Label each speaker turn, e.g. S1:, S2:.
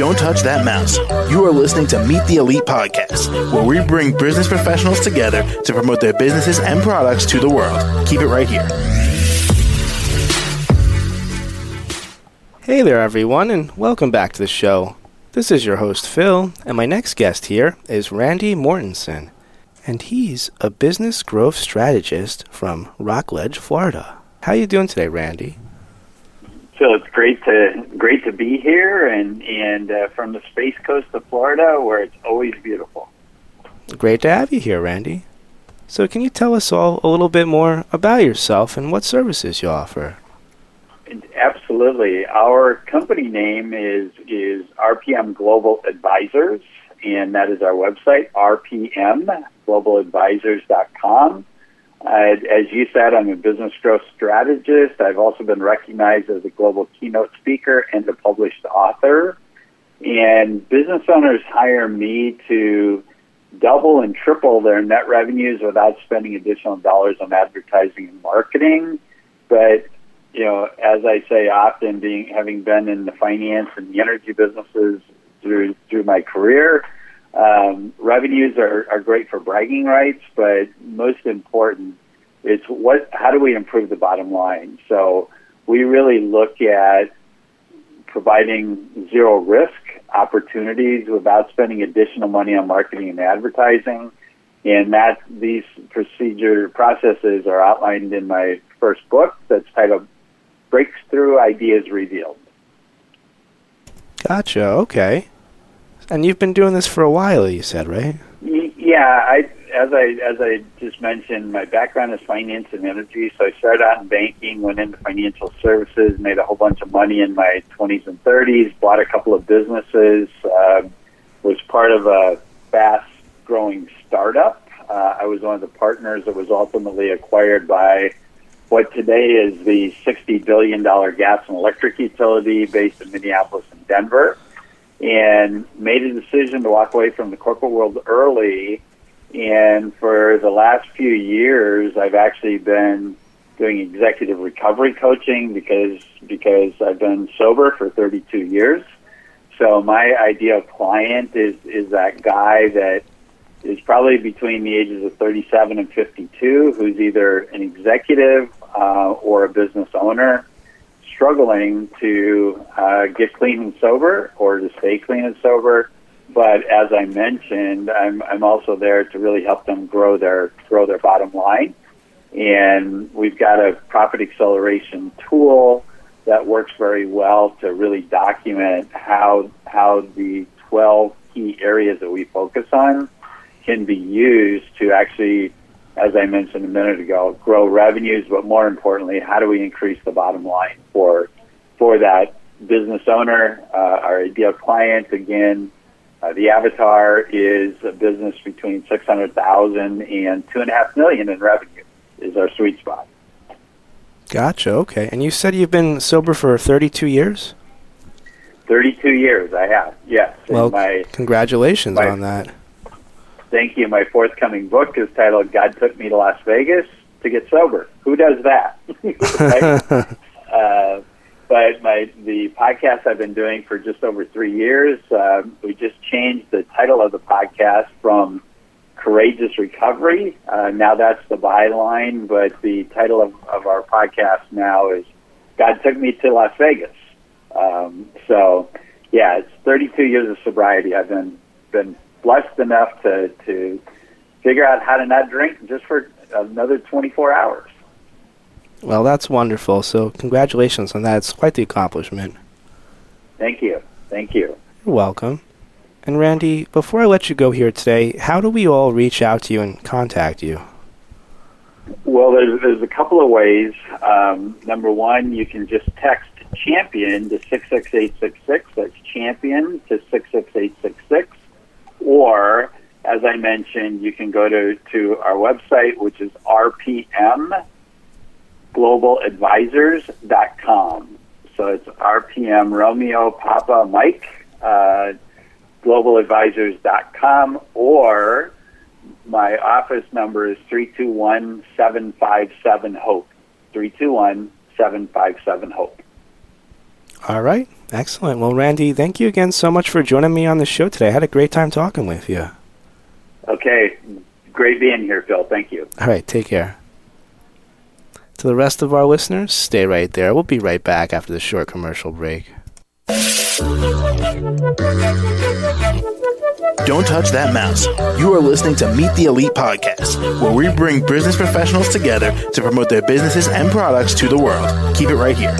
S1: Don't touch that mouse. You are listening to Meet the Elite Podcast, where we bring business professionals together to promote their businesses and products to the world. Keep it right here.
S2: Hey there, everyone, and welcome back to the show. This is your host, Phil, and my next guest here is Randy Mortensen, and he's a business growth strategist from Rockledge, Florida. How are you doing today, Randy?
S3: Phil, it's great to great to be here, and and uh, from the space coast of Florida, where it's always beautiful.
S2: Great to have you here, Randy. So, can you tell us all a little bit more about yourself and what services you offer?
S3: Absolutely. Our company name is is RPM Global Advisors, and that is our website, rpmglobaladvisors.com. Uh, as you said, I'm a business growth strategist. I've also been recognized as a global keynote speaker and a published author. And business owners hire me to double and triple their net revenues without spending additional dollars on advertising and marketing. But you know, as I say often, being having been in the finance and the energy businesses through through my career, um, revenues are, are great for bragging rights, but most important, it's what how do we improve the bottom line? So we really look at providing zero risk opportunities without spending additional money on marketing and advertising. And that these procedure processes are outlined in my first book that's titled Breakthrough Ideas Revealed.
S2: Gotcha. Okay. And you've been doing this for a while, you said, right?
S3: Yeah, I as I as I just mentioned, my background is finance and energy. So I started out in banking, went into financial services, made a whole bunch of money in my 20s and 30s, bought a couple of businesses, uh, was part of a fast-growing startup. Uh, I was one of the partners that was ultimately acquired by what today is the $60 billion gas and electric utility based in Minneapolis and Denver and made a decision to walk away from the corporate world early. And for the last few years, I've actually been doing executive recovery coaching because because I've been sober for 32 years. So my ideal client is is that guy that is probably between the ages of 37 and 52, who's either an executive uh, or a business owner struggling to uh, get clean and sober or to stay clean and sober. But as I mentioned, I'm, I'm also there to really help them grow their grow their bottom line. And we've got a profit acceleration tool that works very well to really document how how the 12 key areas that we focus on can be used to actually as I mentioned a minute ago, grow revenues, but more importantly, how do we increase the bottom line for for that business owner, uh, our ideal client? Again, uh, the avatar is a business between six hundred thousand and two and a half million in revenue is our sweet spot.
S2: Gotcha. Okay, and you said you've been sober for thirty-two years.
S3: Thirty-two years, I have. Yes.
S2: Well, my, congratulations my, on that
S3: thank you. My forthcoming book is titled God Took Me to Las Vegas to Get Sober. Who does that? uh, but my the podcast I've been doing for just over three years, uh, we just changed the title of the podcast from Courageous Recovery. Uh, now that's the byline, but the title of, of our podcast now is God Took Me to Las Vegas. Um, so, yeah, it's 32 years of sobriety. I've been been blessed enough to to figure out how to not drink just for another 24 hours.
S2: Well, that's wonderful. So, congratulations on that. It's quite the accomplishment.
S3: Thank you. Thank you.
S2: You're welcome. And Randy, before I let you go here today, how do we all reach out to you and contact you?
S3: Well, there's, there's a couple of ways. Um, number one, you can just text champion to 66866. That's champion to 66866. Or, as I mentioned, you can go to, to our website, which is rpmglobaladvisors.com. So it's RPM Romeo Papa Mike, uh, globaladvisors.com, or my office number is 321 757 HOPE. 321 757 HOPE.
S2: All right. Excellent. Well, Randy, thank you again so much for joining me on the show today. I had a great time talking with you.
S3: Okay. Great being here, Phil. Thank you.
S2: All right, take care. To the rest of our listeners, stay right there. We'll be right back after the short commercial break.
S1: Don't touch that mouse. You are listening to Meet the Elite Podcast, where we bring business professionals together to promote their businesses and products to the world. Keep it right here.